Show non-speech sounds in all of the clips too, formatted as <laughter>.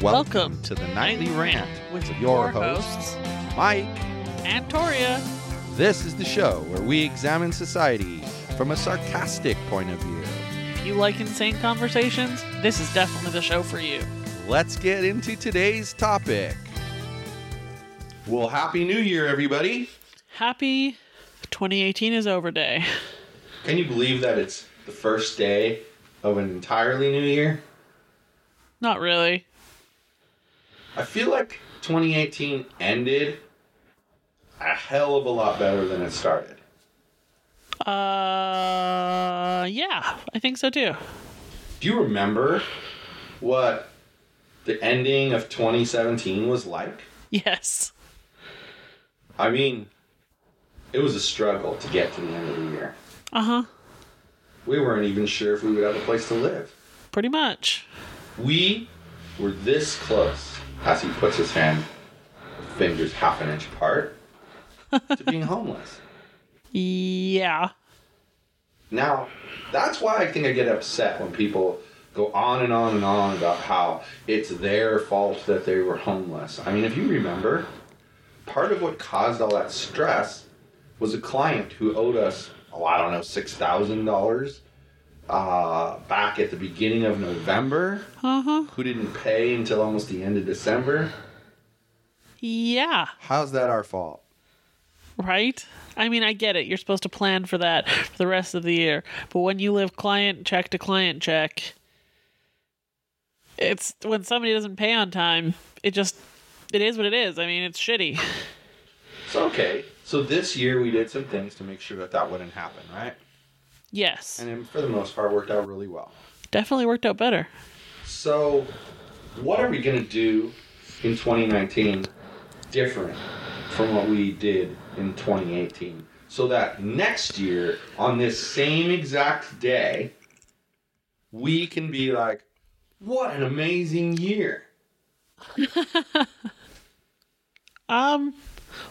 Welcome to the Nightly Rant with your your hosts, hosts, Mike. and Torya. This is the show where we examine society from a sarcastic point of view. If you like insane conversations, this is definitely the show for you. Let's get into today's topic. Well, Happy New Year, everybody. Happy 2018 is over day. <laughs> Can you believe that it's the first day of an entirely new year? Not really. I feel like 2018 ended a hell of a lot better than it started. Uh, yeah, I think so too. Do you remember what the ending of 2017 was like? Yes. I mean, it was a struggle to get to the end of the year. Uh huh. We weren't even sure if we would have a place to live. Pretty much. We were this close, as he puts his hand, fingers half an inch apart, to being <laughs> homeless. Yeah. Now, that's why I think I get upset when people go on and on and on about how it's their fault that they were homeless. I mean, if you remember, part of what caused all that stress was a client who owed us, oh, I don't know, $6,000 uh, back at the beginning of November, Uh huh. who didn't pay until almost the end of December. Yeah. How's that our fault? Right? I mean, I get it. You're supposed to plan for that for the rest of the year. But when you live client check to client check, it's when somebody doesn't pay on time, it just it is what it is. I mean, it's shitty. So, okay. So this year we did some things to make sure that that wouldn't happen, right? Yes. And it, for the most part, worked out really well. Definitely worked out better. So, what are we going to do in 2019 different from what we did in 2018? So that next year, on this same exact day, we can be like, what an amazing year. <laughs> <laughs> Um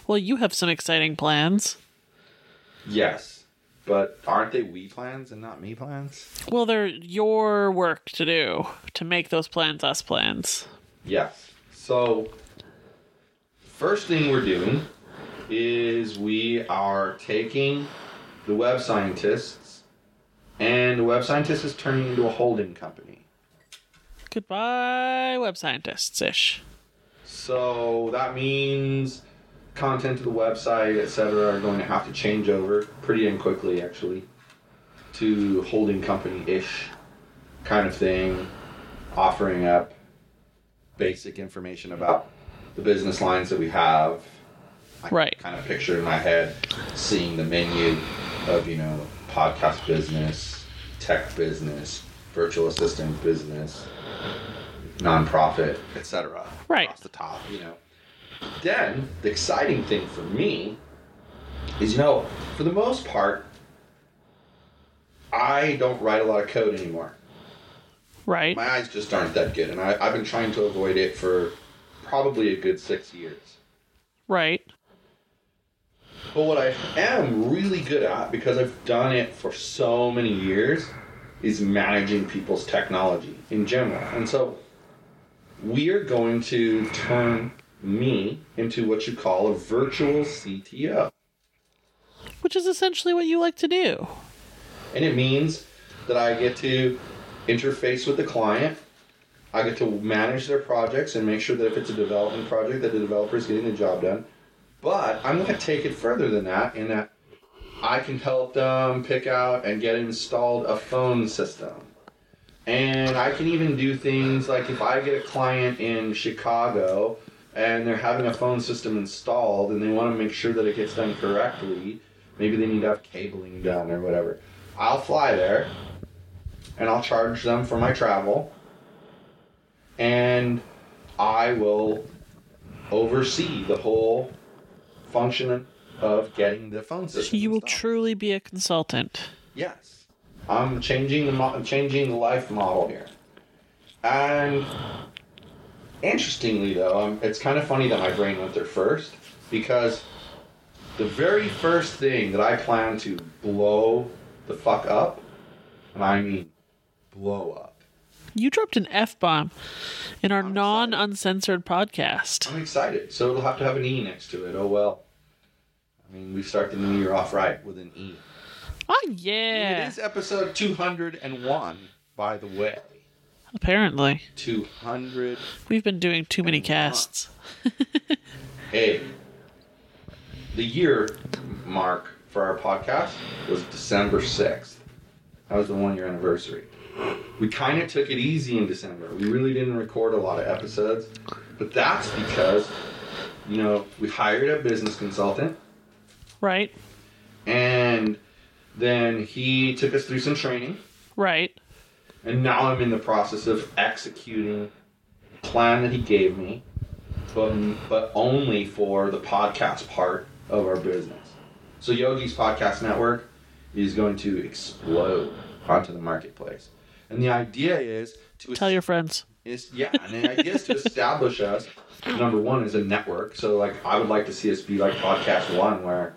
well, you have some exciting plans. Yes. But aren't they we plans and not me plans? Well, they're your work to do to make those plans us plans. Yes. So, first thing we're doing is we are taking the web scientists, and the web scientist is turning into a holding company. Goodbye, web scientists ish. So that means content to the website, etc., are going to have to change over pretty and quickly, actually, to holding company ish kind of thing, offering up basic information about the business lines that we have. I Right. kind of picture in my head seeing the menu of, you know, podcast business, tech business, virtual assistant business, nonprofit, etc. Right. Across the top, you know. Then the exciting thing for me is, you know, for the most part, I don't write a lot of code anymore. Right. My eyes just aren't that good, and I, I've been trying to avoid it for probably a good six years. Right. But what I am really good at, because I've done it for so many years, is managing people's technology in general. And so we are going to turn me into what you call a virtual CTO. Which is essentially what you like to do. And it means that I get to interface with the client. I get to manage their projects and make sure that if it's a development project, that the developer is getting the job done. But I'm going to take it further than that in that I can help them pick out and get installed a phone system. And I can even do things like if I get a client in Chicago and they're having a phone system installed and they want to make sure that it gets done correctly, maybe they need to have cabling done or whatever. I'll fly there and I'll charge them for my travel and I will oversee the whole function of getting the phone system. You will installed. truly be a consultant. Yes, I'm changing the mo- changing the life model here, and interestingly though, um, it's kind of funny that my brain went there first because the very first thing that I plan to blow the fuck up, and I mean blow up, You dropped an F bomb in our non uncensored podcast. I'm excited. So it'll have to have an E next to it. Oh well. I mean, we start the new year off right with an E. Oh, It yeah. is episode 201, by the way. Apparently. 200. We've been doing too many casts. <laughs> Hey, the year mark for our podcast was December 6th. That was the one year anniversary. We kind of took it easy in December. We really didn't record a lot of episodes, but that's because, you know, we hired a business consultant Right? and then he took us through some training. Right. And now I'm in the process of executing the plan that he gave me, but but only for the podcast part of our business. So Yogi's Podcast Network is going to explode onto the marketplace. And the idea is to Tell your friends. is yeah, and the idea is to establish us number one as a network. So like I would like to see us be like Podcast One, where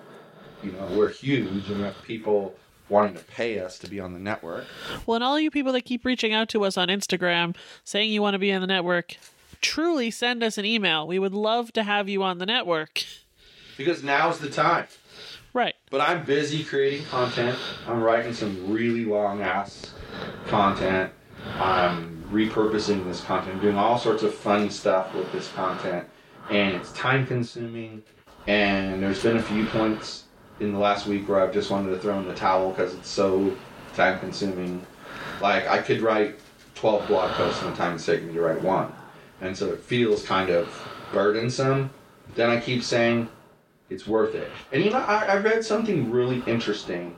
you know we're huge and we have people wanting to pay us to be on the network. Well, and all you people that keep reaching out to us on Instagram saying you want to be in the network, truly send us an email. We would love to have you on the network. Because now's the time. Right. But I'm busy creating content. I'm writing some really long ass content. I'm repurposing this content, I'm doing all sorts of fun stuff with this content. And it's time consuming. And there's been a few points in the last week where I've just wanted to throw in the towel because it's so time consuming. Like, I could write 12 blog posts in the time it's taking me to write one. And so it feels kind of burdensome. Then I keep saying, it's worth it. And you know, I, I read something really interesting.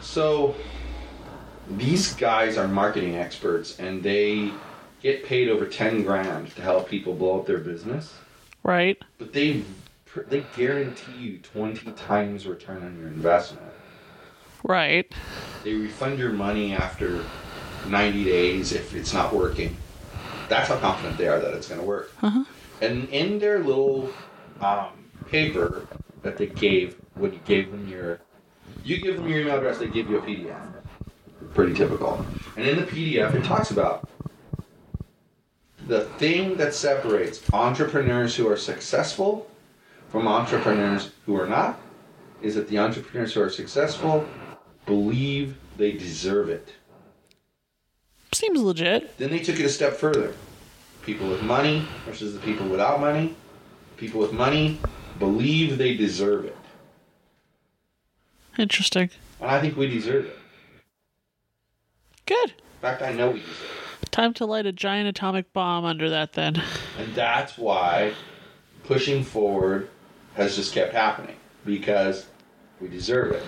So, these guys are marketing experts and they get paid over 10 grand to help people blow up their business, Right. but they they guarantee you 20 times return on your investment. Right. They refund your money after 90 days if it's not working. That's how confident they are that it's going to work. Uh-huh. And in their little um, paper that they gave when you gave them your, you give them your email address, they give you a PDF. Pretty typical. And in the PDF, it talks about the thing that separates entrepreneurs who are successful from entrepreneurs who are not is that the entrepreneurs who are successful believe they deserve it. Seems legit. Then they took it a step further. People with money versus the people without money. People with money believe they deserve it. Interesting. And I think we deserve it. Good. In fact, I know we deserve it. Time to light a giant atomic bomb under that then. And that's why pushing forward has just kept happening because we deserve it.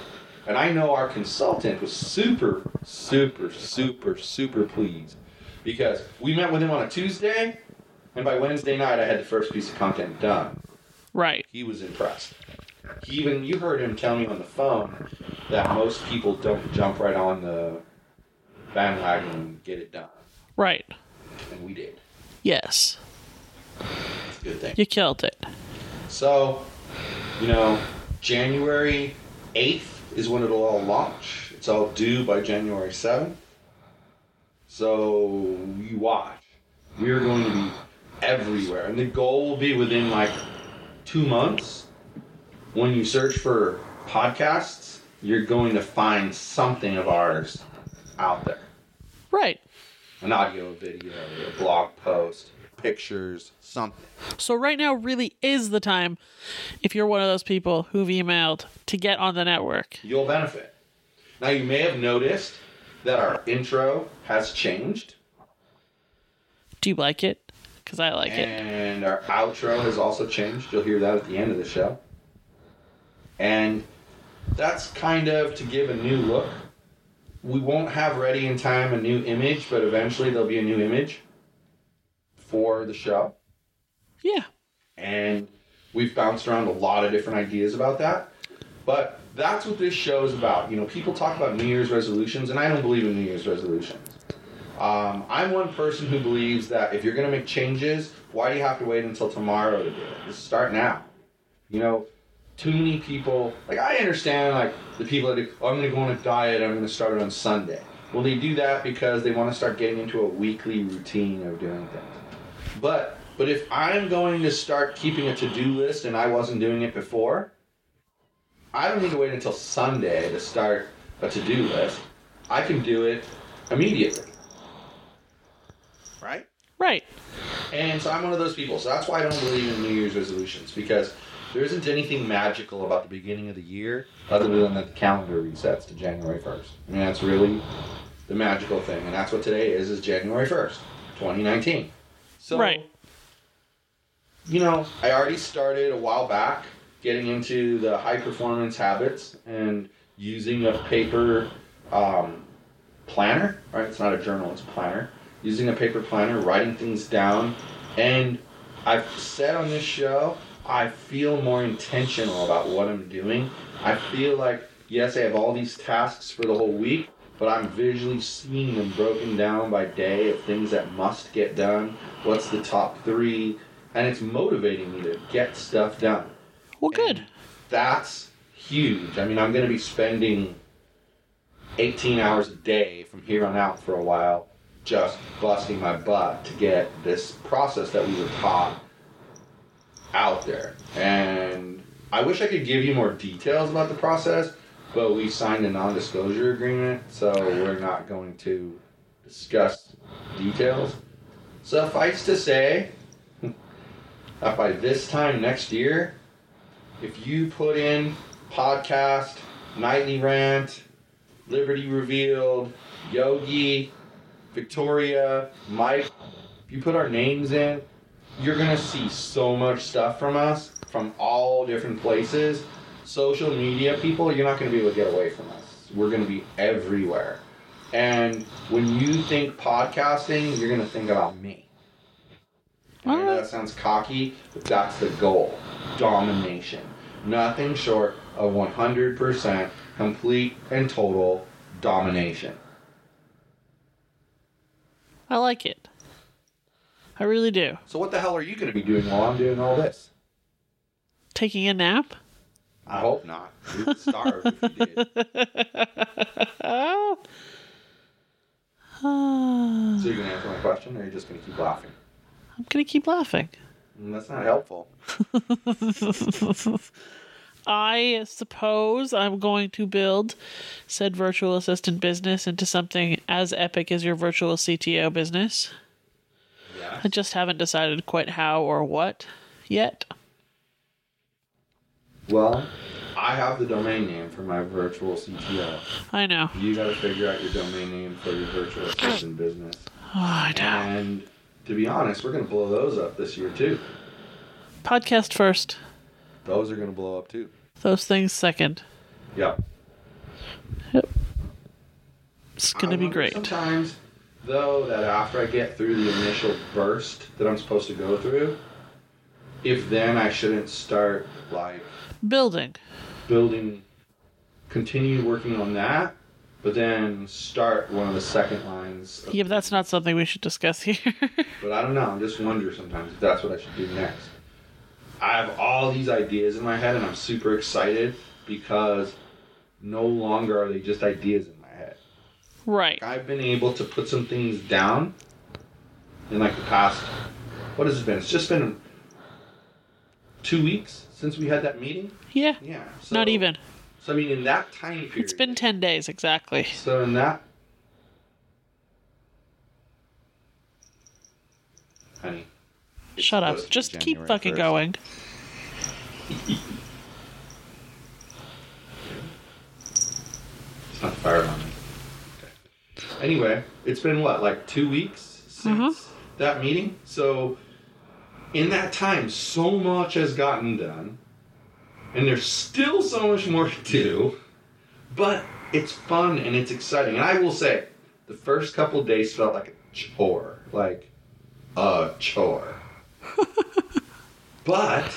And I know our consultant was super, super, super, super pleased because we met with him on a Tuesday, and by Wednesday night, I had the first piece of content done. Right. He was impressed. He even you heard him tell me on the phone that most people don't jump right on the bandwagon and get it done, Right. and we did. Yes. Good thing. You killed it. So, you know, January 8th is when it'll all launch. It's all due by January 7th. So, you watch. We're going to be everywhere. And the goal will be within like two months. When you search for podcasts, you're going to find something of ours out there Right. an audio, video, a blog post, pictures, something. So right now really is the time if you're one of those people who've emailed to get on the network. you'll benefit. Now, you may have noticed that our intro has changed, Do you like it? Because I like it. and our outro has also changed. You'll hear that at the end of the show. And that's kind of to give a new look. We won't have ready in time a new image, but eventually there'll be a new image for the show. Yeah. and we've bounced around a lot of different ideas about that. But that's what this show is about. You know, people talk about New Year's resolutions, and I don't believe in New Year's resolutions. Um, I'm one person who believes that if you're going to make changes, why do you have to wait until tomorrow to do it? Just start now. You know, too many people, like, I understand, like, the people that do, oh, I'm going to go on a diet, I'm going to start it on Sunday. Well, they do that because they want to start getting into a weekly routine of doing things. But but if I'm going to start keeping a to-do list and I wasn't doing it before, I don't need to wait until Sunday to start a to-do list. I can do it immediately. Right? Right. And so I'm one of those people. So that's why I don't believe in New Year's resolutions because there isn't anything magical about the beginning of the year other than that the calendar resets to January 1st. I mean, that's really the magical thing. And that's what today is, is January 1st, 2019. So, Right. you know, I already started a while back getting into the high performance habits and using a paper um, planner, right? It's not a journal, it's a planner. Using a paper planner, writing things down. And I've said on this show, I feel more intentional about what I'm doing. I feel like, yes, I have all these tasks for the whole week, but I'm visually seeing them broken down by day of things that must get done. What's the top three? And it's motivating me to get stuff done. Well, good. And that's huge. I mean, I'm going to be spending 18 hours a day from here on out for a while just busting my butt to get this process that we were taught out there. And I wish I could give you more details about the process, but we signed a non disclosure agreement, so we're not going to discuss details. Suffice to say <laughs> that by this time next year, if you put in podcast, nightly rant, Liberty Revealed, Yogi, Victoria, Mike, if you put our names in, you're gonna see so much stuff from us from all different places. Social media people, you're not gonna be able to get away from us. We're gonna be everywhere. And when you think podcasting, you're gonna think about me. I know that sounds cocky, but that's the goal. Domination. Nothing short of 100% complete and total domination. I like it. I really do. So what the hell are you going to be doing while I'm doing all this? Taking a nap? I hope not. You would starve if you did. <laughs> So you're going to answer my question, or you're you just going to keep laughing? I'm gonna keep laughing. Mm, That's not helpful. <laughs> I suppose I'm going to build said virtual assistant business into something as epic as your virtual CTO business. Yeah. I just haven't decided quite how or what yet. Well, I have the domain name for my virtual CTO. I know. You got to figure out your domain name for your virtual assistant business. Oh, I know. And to be honest, we're going to blow those up this year too. Podcast first, Those are going to blow up too. those things second. Yep. Yep. It's gonna be great. Sometimes, though, that after I get through the initial burst that I'm supposed to go through, if then I shouldn't start like Building. building, continue working on that, but then start one of the second lines. Of, Yeah, but that's not something we should discuss here. <laughs> But I don't know. I just wonder sometimes if that's what I should do next. I have all these ideas in my head, and I'm super excited because no longer are they just ideas in my head. right. I've been able to put some things down in like the past. What has it been? It's just been two weeks since we had that meeting. Yeah. Yeah, so, Not even. So I mean, in that time period, It's been 10 days exactly. So in that, honey, Shut up. supposed to be Just keep fucking 1st. going. It's not fire on me. Okay. Anyway, it's been what, like two weeks since Mhm. that meeting? So, in that time, so much has gotten done, and there's still so much more to do, but it's fun and it's exciting. And I will say, the first couple days felt like a chore. Like, a chore. <laughs> but,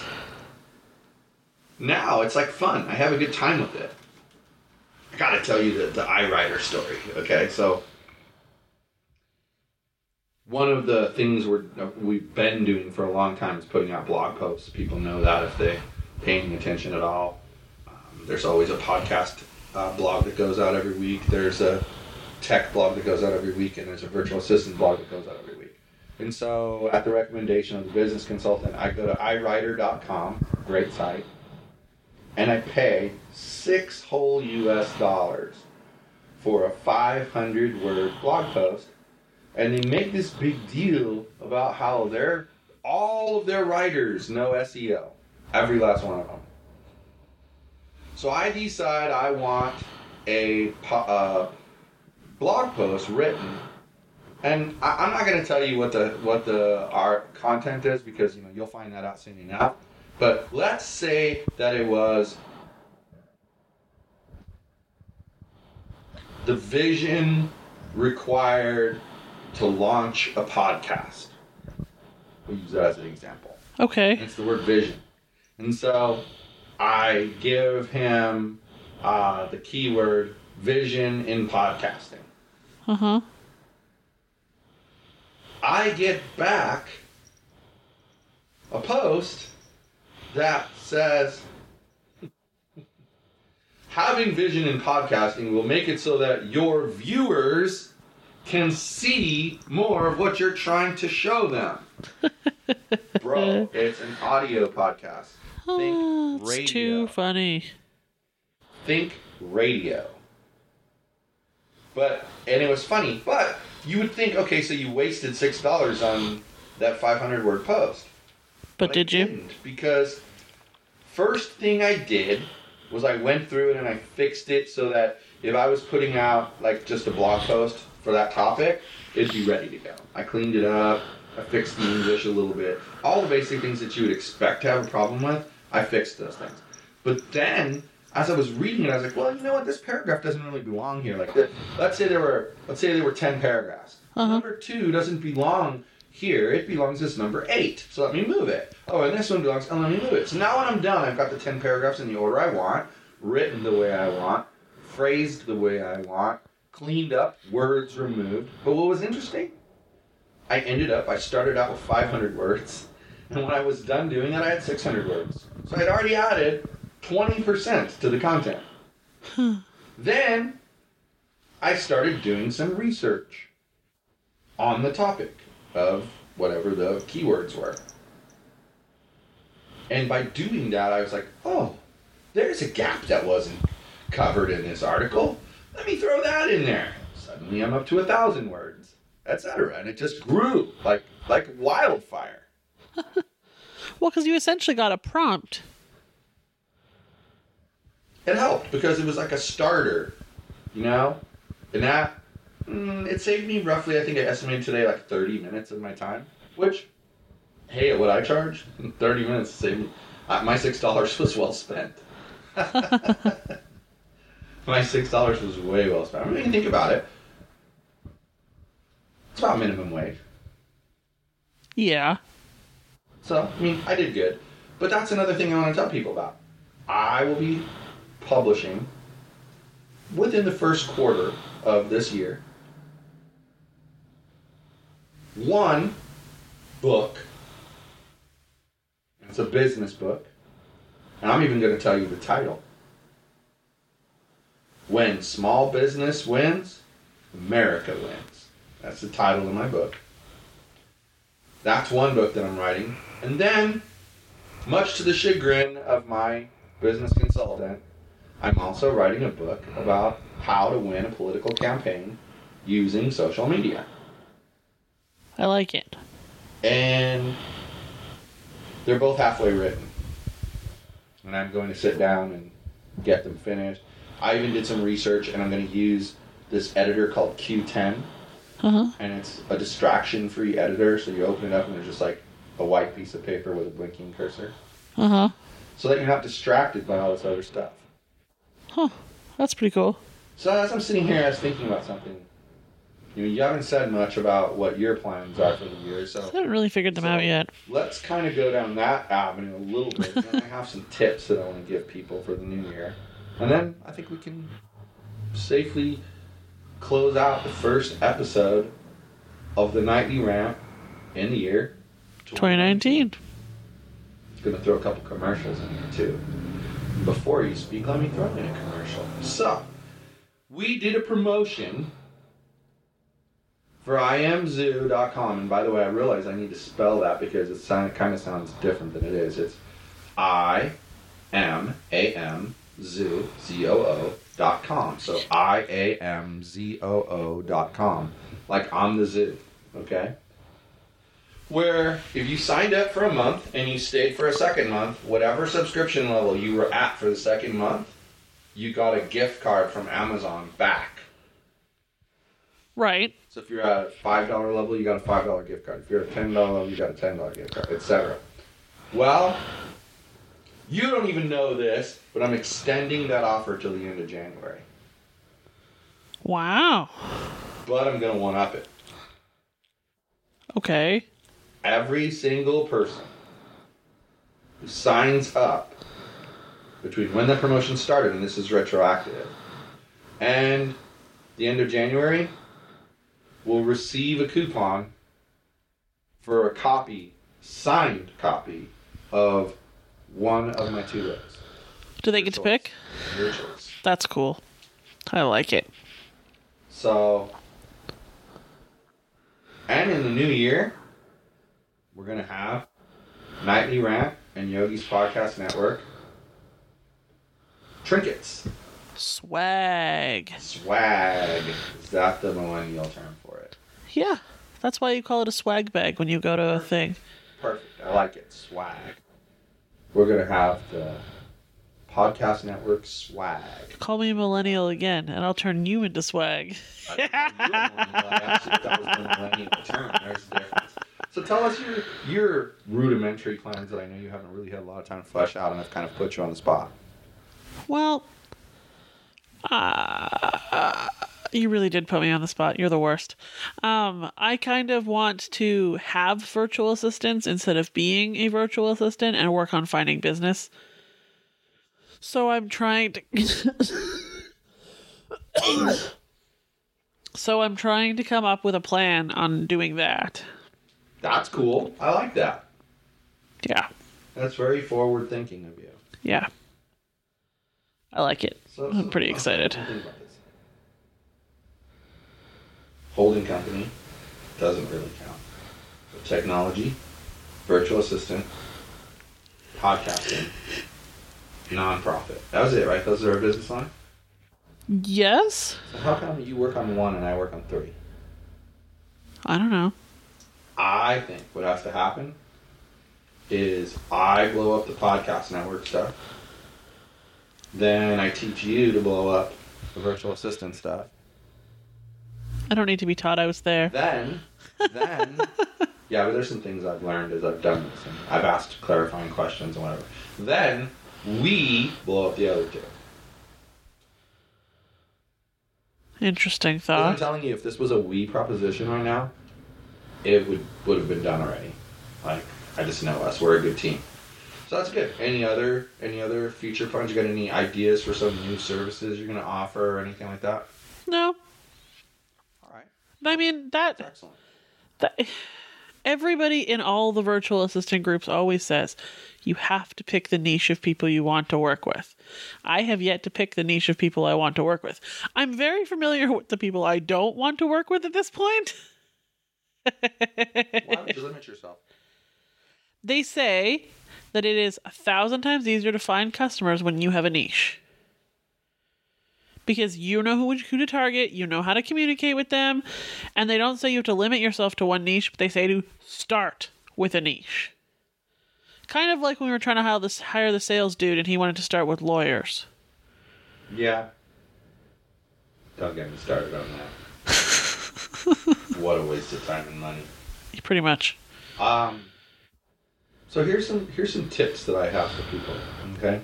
now it's like fun. I have a good time with it. I gotta tell you the, the iWriter story, okay? So, one of the things we're, we've been doing for a long time is putting out blog posts. People know that if they're paying attention at all. Um, there's always a podcast uh, blog that goes out every week. There's a tech blog that goes out every week, and there's a virtual assistant blog that goes out every week. And so, at the recommendation of the business consultant, I go to iWriter.com, great site, and I pay six whole US dollars for a 500 word blog post. And they make this big deal about how they're all of their writers know SEO, every last one of them. So I decide I want a uh, blog post written, and I, I'm not going to tell you what the what the art content is because you know you'll find that out soon enough. But let's say that it was the vision required to launch a podcast. We'll use that as an example. Okay. It's the word vision. And so I give him uh, the keyword vision in podcasting. Uh huh. I get back a post that says <laughs> having vision in podcasting will make it so that your viewers can see more of what you're trying to show them. <laughs> Bro, it's an audio podcast. Think Oh, it's radio. too funny. think radio. But and it was funny, but you would think, okay, so you wasted six dollars on that five hundred word post. But I did you? didn't, because first thing I did was I went through it and I fixed it so that if I was putting out like just a blog post for that topic, it'd be ready to go. I cleaned it up, I fixed the English a little bit. All the basic things that you would expect to have a problem with, I fixed those things. But then as I was reading it, I was like, well, you know what? This paragraph doesn't really belong here. Like, the, let's say there were, let's say there were ten paragraphs. Uh-huh. Number two doesn't belong here. It belongs as number eight. So let me move it. Oh, and this one belongs. Oh, let me move it. So now when I'm done, I've got the ten paragraphs in the order I want, written the way I want, phrased the way I want, cleaned up, words removed. But what was interesting? I ended up. I started out with 500 words, and when I was done doing that, I had 600 words. So I'd already added 20% to the content. Hmm. Then I started doing some research on the topic of whatever the keywords were. And by doing that, I was like, oh, there's a gap that wasn't covered in this article. Let me throw that in there. Suddenly I'm up to a thousand words, etc. And it just grew like like wildfire. <laughs> Well, because you essentially got a prompt. it helped because it was like a starter, you know? And that, mm, it saved me roughly, I think I estimated today like 30 minutes of my time, which, hey, at what I charge, <laughs> 30 minutes saved me. Uh, my $6 <laughs> was well spent. My $6 was way well spent. I mean, think about it. It's about minimum wage. Yeah. So, I mean, I did good. But that's another thing I want to tell people about. I will be publishing within the first quarter of this year one book. It's a business book. And I'm even going to tell you the title. When Small Business Wins, America Wins. That's the title of my book. That's one book that I'm writing. And then, much to the chagrin of my business consultant, I'm also writing a book about how to win a political campaign using social media. I like it. And they're both halfway written. And I'm going to sit down and get them finished. I even did some research and I'm going to use this editor called Q10. Uh huh. And it's a distraction free editor. So you open it up and there's just like a white piece of paper with a blinking cursor. Uh huh. So that you're not distracted by all this other stuff. Huh. That's pretty cool. So as I'm sitting here, I was thinking about something. You know, you haven't said much about what your plans are for the year, so I haven't really figured them So- out yet. let's kind of go down that avenue a little bit. <laughs> and I have some tips that I want to give people for the new year, and then I think we can safely close out the first episode of the nightly rant in the year 2019. Gonna throw a couple commercials in there too. Before you speak, let me throw in a commercial. So, we did a promotion for iamzoo.com. And by the way, I realize I need to spell that because it kind of sounds different than it is. It's I M A M zoo Z O O dot com. So I A M Z O O dot com. Like I'm the zoo. Okay? Where if you signed up for a month and you stayed for a second month, whatever subscription level you were at for the second month, you got a gift card from Amazon back. Right. So if you're at a five dollar level, you got a five dollar gift card. If you're at a ten dollar level, you got a ten dollar gift card, etc. Well, you don't even know this, but I'm extending that offer till the end of January. Wow. But I'm gonna one up it. Okay. Every single person who signs up between when the promotion started, and this is retroactive, and the end of January, will receive a coupon for a copy, signed copy, of one of my two books. Do they get to pick? Your choice. That's cool. I like it. So, and in the new year, we're gonna have Nightly Rant and Yogi's Podcast Network trinkets, Swag. swag. Is that the millennial term for it? Yeah. That's why you call it a swag bag when you go to a thing. Perfect. I like it. Swag. We're gonna have the Podcast Network swag. Call me a millennial again, and I'll turn you into swag. I didn't know you were millennial. I asked you if that was the millennial term. There's the difference. So tell us your your rudimentary plans that I know you haven't really had a lot of time to flesh out, and I've kind of put you on the spot. Well, uh, you really did put me on the spot. You're the worst. Um, I kind of want to have virtual assistants instead of being a virtual assistant and work on finding business. So I'm trying to. <coughs> so I'm trying to come up with a plan on doing that. That's cool. I like that. Yeah. That's very forward thinking of you. Yeah. I like it. So, I'm pretty excited. Think about this. Holding company doesn't really count. But technology, virtual assistant, podcasting, nonprofit. That was it, right? Those are our business line. Yes? So how come you work on one and I work on three? I don't know. I think what has to happen is I blow up the podcast network stuff. Then I teach you to blow up the virtual assistant stuff. I don't need to be taught I was there. Then, then, <laughs> yeah, but there's some things I've learned as I've done this, and I've asked clarifying questions and whatever. Then we blow up the other two. Interesting thought. I'm telling you, if this was a we proposition right now, it would would have been done already. Like I just know us, we're a good team. So that's good. Any other any other future plans? You got any ideas for some new services you're gonna offer or anything like that? No, I mean that, excellent. that. Everybody in all the virtual assistant groups always says you have to pick the niche of people you want to work with. I have yet to pick the niche of people I want to work with. I'm very familiar with the people I don't want to work with at this point. Why would you limit yourself? They say that it is a thousand times easier to find customers when you have a niche. Because you know who, who to target, you know how to communicate with them, and they don't say you have to limit yourself to one niche, but they say to start with a niche. Kind of like when we were trying to hire this hire the sales dude and he wanted to start with lawyers. Yeah. Don't get me started on that. <laughs> what a waste of time and money. Pretty much. Um, so here's some here's some tips that I have for people. Okay.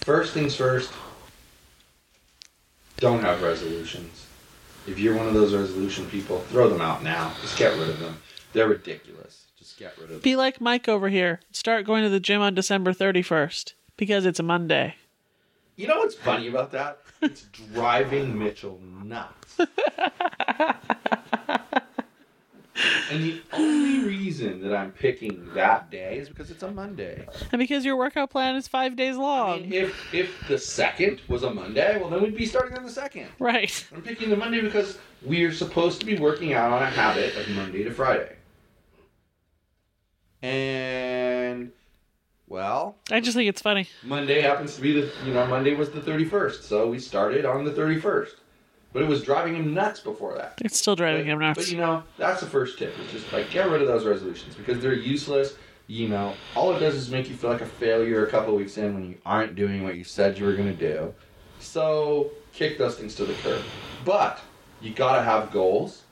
First things first. Don't have resolutions. If you're one of those resolution people, throw them out now. Just get rid of them. They're ridiculous. Just get rid of them. Be like Mike over here. Start going to the gym on December 31st because it's a Monday. You know what's funny about that? It's driving Mitchell nuts. <laughs> and the only reason that I'm picking that day is because it's a Monday. And because your workout plan is five days I long. mean, if if the second was a Monday, well then we'd be starting on the second. right. I'm picking the Monday because we are supposed to be working out on a habit of Monday to Friday. And well, I just think it's funny. Monday happens to be the you know Monday was the 31st, so we started on the 31st. But it was driving him nuts before that. It's still driving but, him nuts. But you know, that's the first tip. It's just like get rid of those resolutions because they're useless. You know, all it does is make you feel like a failure a couple weeks in when you aren't doing what you said you were going to do. So kick those things to the curb. But you got to have goals.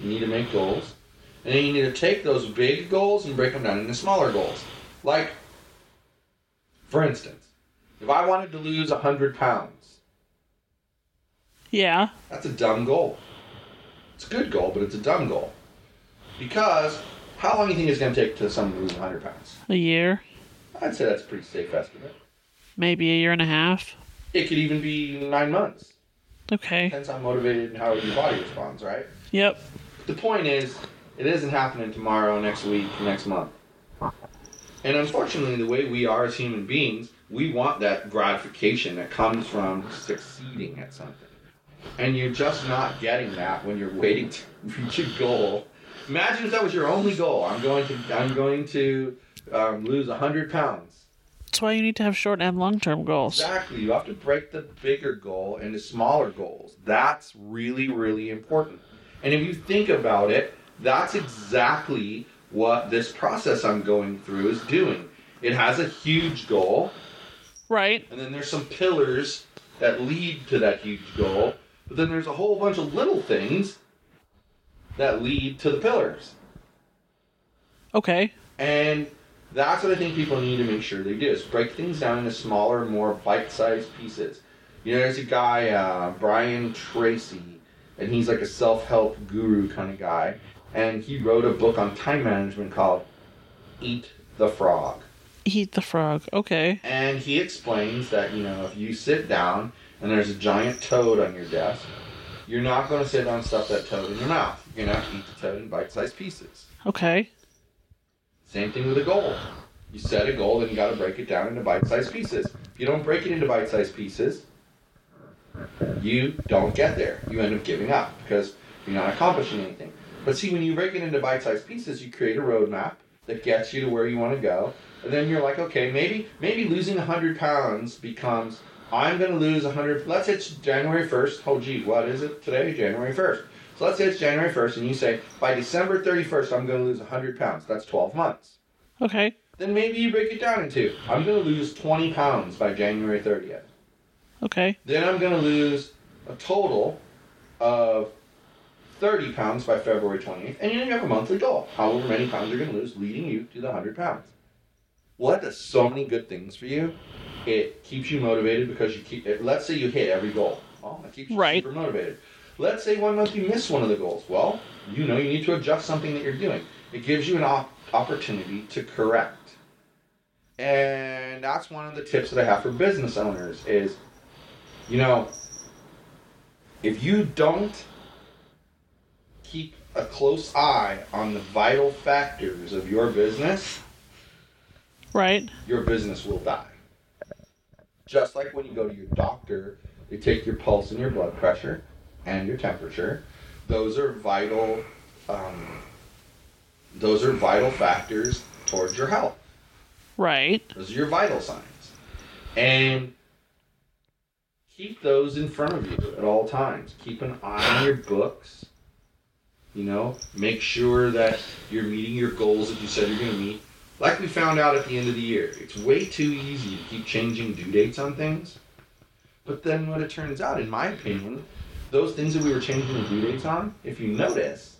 You need to make goals. And then you need to take those big goals and break them down into smaller goals. Like, for instance, if I wanted to lose 100 pounds, yeah. that's a dumb goal. It's a good goal, but it's a dumb goal. Because how long do you think it's going to take to someone to lose 100 pounds? A year. I'd say that's a pretty safe estimate. Maybe a year and a half. It could even be nine months. Okay. Depends how motivated and how your body responds, right? Yep. The point is, it isn't happening tomorrow, next week, next month. And unfortunately, the way we are as human beings, we want that gratification that comes from succeeding at something. And you're just not getting that when you're waiting to <laughs> reach a goal. Imagine if that was your only goal. I'm going to I'm going to um, lose 100 pounds. That's why you need to have short and long term goals. Exactly. You have to break the bigger goal into smaller goals. That's really, really important. And if you think about it, that's exactly what this process I'm going through is doing. It has a huge goal, Right. and then there's some pillars that lead to that huge goal, but then there's a whole bunch of little things that lead to the pillars. Okay. And that's what I think people need to make sure they do is break things down into smaller, more bite-sized pieces. You know, there's a guy, uh, Brian Tracy, and he's like a self-help guru kind of guy, and he wrote a book on time management called "Eat the Frog." Eat the frog. Okay. And he explains that you know if you sit down and there's a giant toad on your desk, you're not going to sit down and stuff that toad in your mouth. You're going to eat the toad in bite-sized pieces. Okay. Same thing with a goal. You set a goal, then you got to break it down into bite-sized pieces. If you don't break it into bite-sized pieces, you don't get there. You end up giving up because you're not accomplishing anything. But see, when you break it into bite-sized pieces, you create a roadmap that gets you to where you want to go. And then you're like, okay, maybe maybe losing 100 pounds becomes I'm going to lose 100. Let's say it's January 1st. Oh, gee, what is it today? January 1st. So let's say it's January 1st, and you say by December 31st, I'm going to lose 100 pounds. That's 12 months. Okay. Then maybe you break it down into I'm going to lose 20 pounds by January 30th. Okay. Then I'm going to lose a total of 30 pounds by February 20th. And you have a monthly goal. However many pounds you're going to lose, leading you to the 100 pounds. Well, that does so many good things for you. It keeps you motivated because you keep. It, let's say you hit every goal. Oh, well, that keeps you Right. super motivated. Let's say one month you miss one of the goals. Well, you know you need to adjust something that you're doing. It gives you an op- opportunity to correct. And that's one of the tips that I have for business owners is, you know, if you don't keep a close eye on the vital factors of your business, Right. your business will die. Just like when you go to your doctor, they take your pulse and your blood pressure and your temperature. Those are vital. Um, those are vital factors towards your health. Right. Those are your vital signs, and keep those in front of you at all times. Keep an eye on your books. You know, make sure that you're meeting your goals that you said you're going to meet. Like we found out at the end of the year, it's way too easy to keep changing due dates on things. But then what it turns out, in my opinion, those things that we were changing the due dates on, if you notice,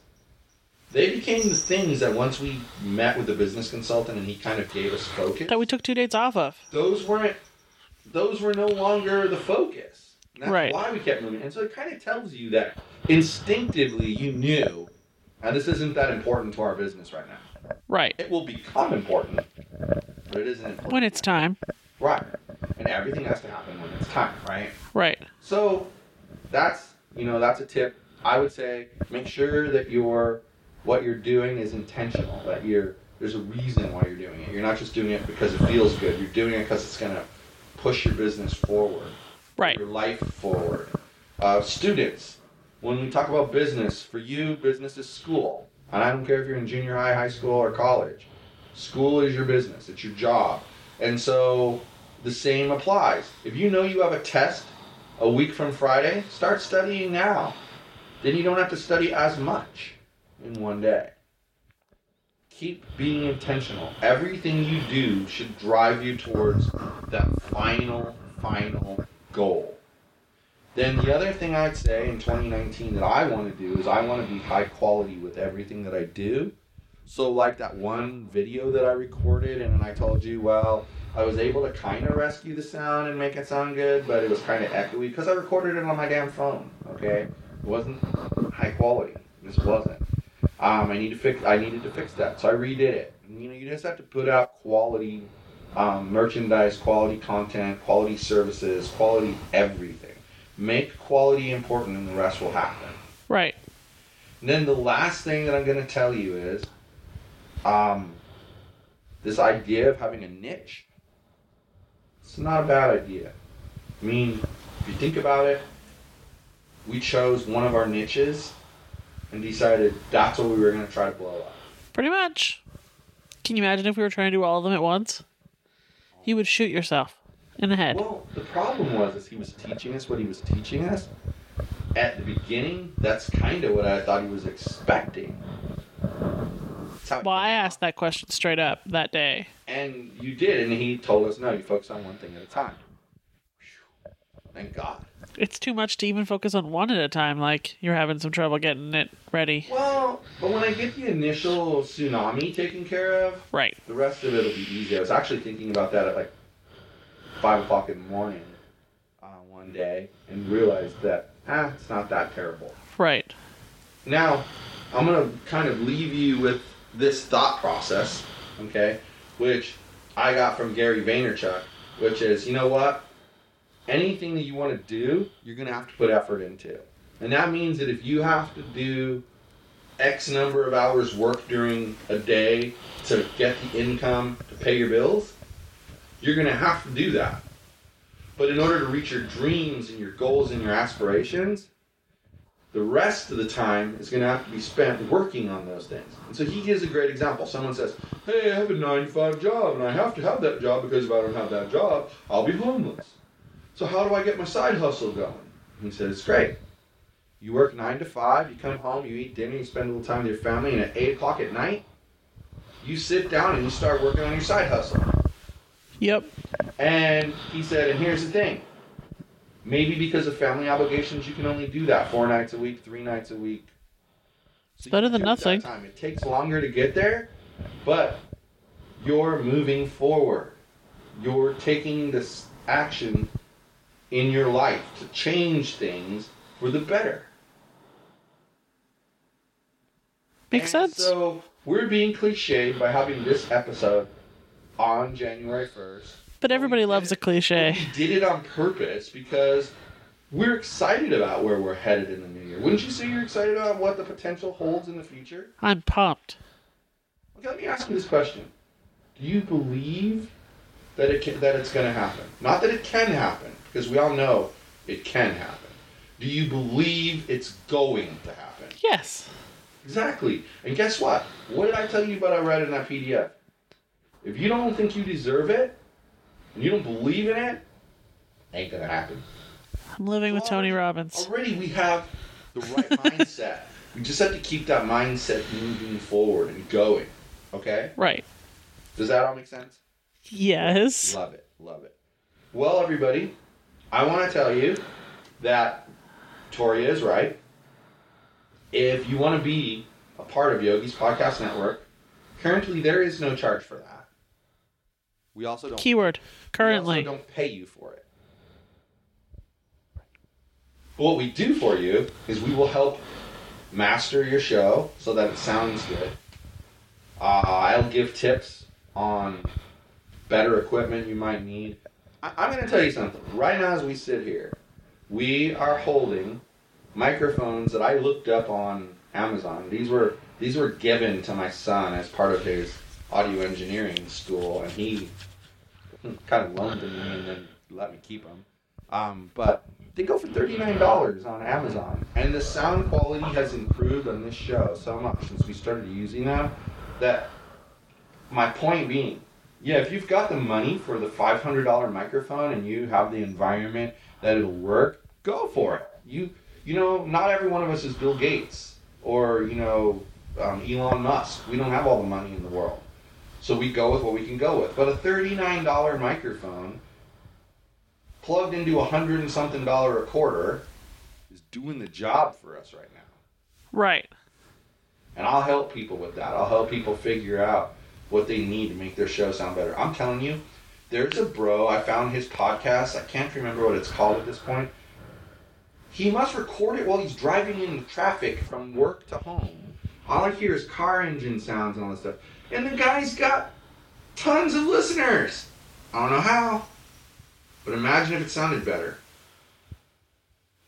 they became the things that once we met with the business consultant and he kind of gave us focus, That we took two dates off of. those weren't, those were no longer the focus. And that's Right. why we kept moving. And so it kind of tells you that instinctively you knew, and this isn't that important to our business right now. Right. It will become important, but it isn't important. When it's time. Right. And everything has to happen when it's time, right? Right. So that's you know that's a tip. I would say make sure that you're what you're doing is intentional. That you're there's a reason why you're doing it. You're not just doing it because it feels good. You're doing it because it's gonna push your business forward, Right. your life forward. Uh, students, when we talk about business, for you, business is school, and I don't care if you're in junior high, high school, or college. School is your business. It's your job, and so the same applies. If you know you have a test a week from Friday, start studying now. Then you don't have to study as much in one day. Keep being intentional. Everything you do should drive you towards that final, final goal. Then the other thing I'd say in 2019 that I want to do is I want to be high quality with everything that I do. So like that one video that I recorded and I told you, well, I was able to kind of rescue the sound and make it sound good, but it was kind of echoey because I recorded it on my damn phone. Okay, it wasn't high quality. This wasn't. Um, I need to fix. I needed to fix that, so I redid it. You know, you just have to put out quality um, merchandise, quality content, quality services, quality everything. Make quality important, and the rest will happen. Right. And then the last thing that I'm going to tell you is um, this idea of having a niche. It's not a bad idea. I mean, if you think about it, we chose one of our niches and decided that's what we were going to try to blow up. Pretty much. Can you imagine if we were trying to do all of them at once? You would shoot yourself in the head. Well, the problem was is he was teaching us what he was teaching us. At the beginning, that's kind of what I thought he was expecting. That's how it Well, I asked that question straight up that day. And you did, and he told us, no, you focus on one thing at a time. Thank God. It's too much to even focus on one at a time. Like you're having some trouble getting it ready. Well, but when I get the initial tsunami taken care of, Right. the rest of it will be easy. I was actually thinking about that at like 5 o'clock in the morning uh, one day and realized that, ah, it's not that terrible. Right. Now, I'm going to kind of leave you with this thought process, okay, which I got from Gary Vaynerchuk, which is, you know what? Anything that you want to do, you're going to have to put effort into. And that means that if you have to do X number of hours work during a day to get the income to pay your bills, you're going to have to do that. But in order to reach your dreams and your goals and your aspirations, the rest of the time is going to have to be spent working on those things. And so he gives a great example. Someone says, Hey, I have a 9 to 5 job, and I have to have that job because if I don't have that job, I'll be homeless. So, how do I get my side hustle going? He said, It's great. You work 9 to 5, you come home, you eat dinner, you spend a little time with your family, and at 8 o'clock at night, you sit down and you start working on your side hustle. Yep. And he said, and here's the thing. Maybe because of family obligations, you can only do that four nights a week, three nights a week. So Better than nothing. Time. It takes longer to get there, but you're moving forward. You're taking this action in your life to change things for the better. Makes And sense. So we're being cliched by having this episode on January 1st. but everybody loves a cliche. We did it on purpose because we're excited about where we're headed in the new year. Wouldn't you say you're excited about what the potential holds in the future? I'm pumped. Okay, let me ask you this question: Do you believe that it can, that it's going to happen? Not that it can happen, because we all know it can happen. Do you believe it's going to happen? Yes. Exactly. And guess what? What did I tell you about I read in that PDF? If you don't think you deserve it, and you don't believe in it, ain't gonna happen. I'm living with Tony Robbins. Already we have the right <laughs> mindset. We just have to keep that mindset moving forward and going. Okay? Right. Does that all make sense? Yes. Love it. Love it. Well, everybody, I want to tell you that Torya is right. If you want to be a part of Yogi's Podcast Network, currently there is no charge for that. We also don't Keyword. we Currently. also don't pay you for it. But what we do for you is we will help master your show so that it sounds good. Uh, I'll give tips on better equipment you might need. I- I'm going to tell you something. Right now, as we sit here, we are holding microphones that I looked up on Amazon. These were these were given to my son as part of his audio engineering school, and he kind of loaned them to me and then let me keep them. Um, but they go for $39 on Amazon. And the sound quality has improved on this show so much since we started using them that my point being, yeah, if you've got the money for the $500 microphone and you have the environment that it'll work, go for it. You you know, not every one of us is Bill Gates or, you know, um, Elon Musk. We don't have all the money in the world. So we go with what we can go with. But a $39 microphone plugged into a hundred and something dollar recorder is doing the job for us right now. Right. And I'll help people with that. I'll help people figure out what they need to make their show sound better. I'm telling you, there's a bro, I found his podcast. I can't remember what it's called at this point. He must record it while he's driving in traffic from work to home. All I hear is car engine sounds and all this stuff. And the guy's got tons of listeners. I don't know how, but imagine if it sounded better.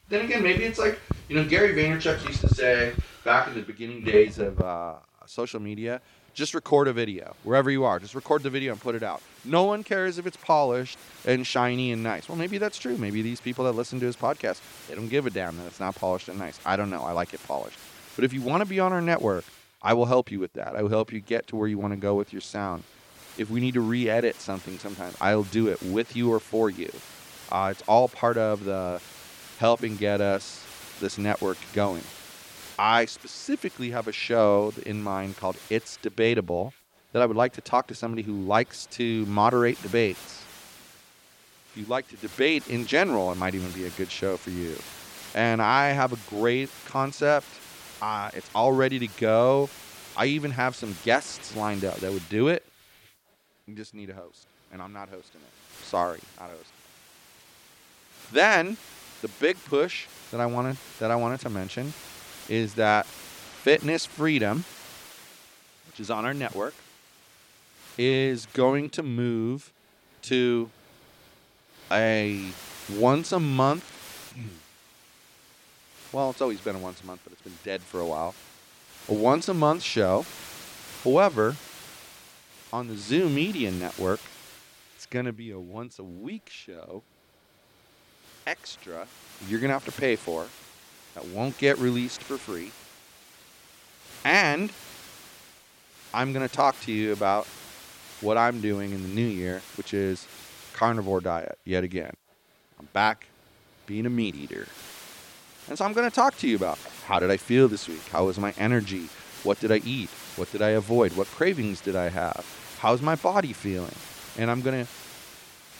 Then again, maybe it's like, you know, Gary Vaynerchuk used to say back in the beginning days of uh, social media, just record a video wherever you are. Just record the video and put it out. No one cares if it's polished and shiny and nice. Well, maybe that's true. Maybe these people that listen to his podcast, they don't give a damn that it's not polished and nice. I don't know. I like it polished. But if you want to be on our network, I will help you with that. I will help you get to where you want to go with your sound. If we need to re-edit something sometimes, I'll do it with you or for you. Uh, it's all part of the helping get us this network going. I specifically have a show in mind called It's Debatable that I would like to talk to somebody who likes to moderate debates. If you like to debate in general, it might even be a good show for you. And I have a great concept. Uh, it's all ready to go. I even have some guests lined up that would do it. You just need a host, and I'm not hosting it. Sorry, not hosting. Then, the big push that I wanted that I wanted to mention is that Fitness Freedom, which is on our network, is going to move to a once a month. Well, it's always been a once a month, but it's been dead for a while. A once a month show. However, on the Zoom Media Network, it's going to be a once a week show. Extra, you're going to have to pay for that won't get released for free. And I'm going to talk to you about what I'm doing in the new year, which is carnivore diet yet again. I'm back being a meat eater. And so I'm going to talk to you about how did I feel this week? How was my energy? What did I eat? What did I avoid? What cravings did I have? How's my body feeling? And I'm going to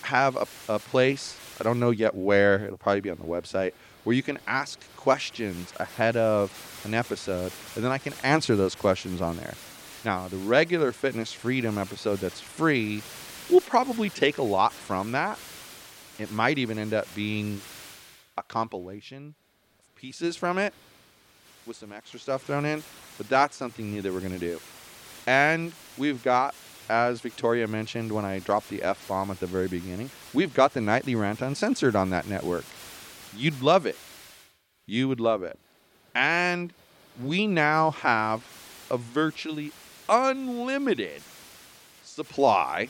have a, a place, I don't know yet where, it'll probably be on the website, where you can ask questions ahead of an episode, and then I can answer those questions on there. Now, the regular Fitness Freedom episode that's free will probably take a lot from that. It might even end up being a compilation pieces from it with some extra stuff thrown in, but that's something new that we're going to do. And we've got, as Victoria mentioned when I dropped the F bomb at the very beginning, we've got the Nightly Rant Uncensored on that network. You'd love it. You would love it. And we now have a virtually unlimited supply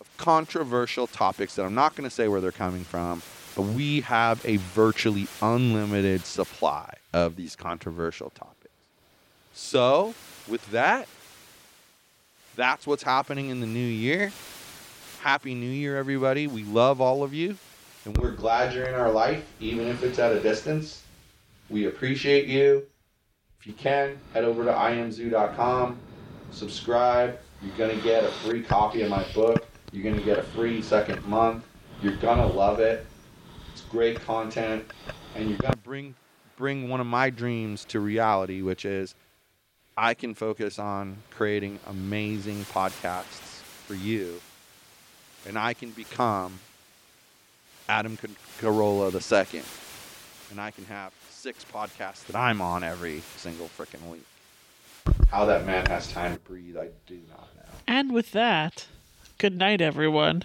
of controversial topics that I'm not going to say where they're coming from, but we have a virtually unlimited supply of these controversial topics. So, with that, that's what's happening in the new year. Happy New Year, everybody. We love all of you. And we're glad you're in our life, even if it's at a distance. We appreciate you. If you can, head over to iamzoo.com, subscribe. You're going to get a free copy of my book. You're going to get a free second month. You're going to love it. It's great content. And you're going to bring, bring one of my dreams to reality, which is I can focus on creating amazing podcasts for you. And I can become Adam Carolla II. And I can have six podcasts that I'm on every single freaking week. How that man has time to breathe, I do not know. And with that, good night, everyone.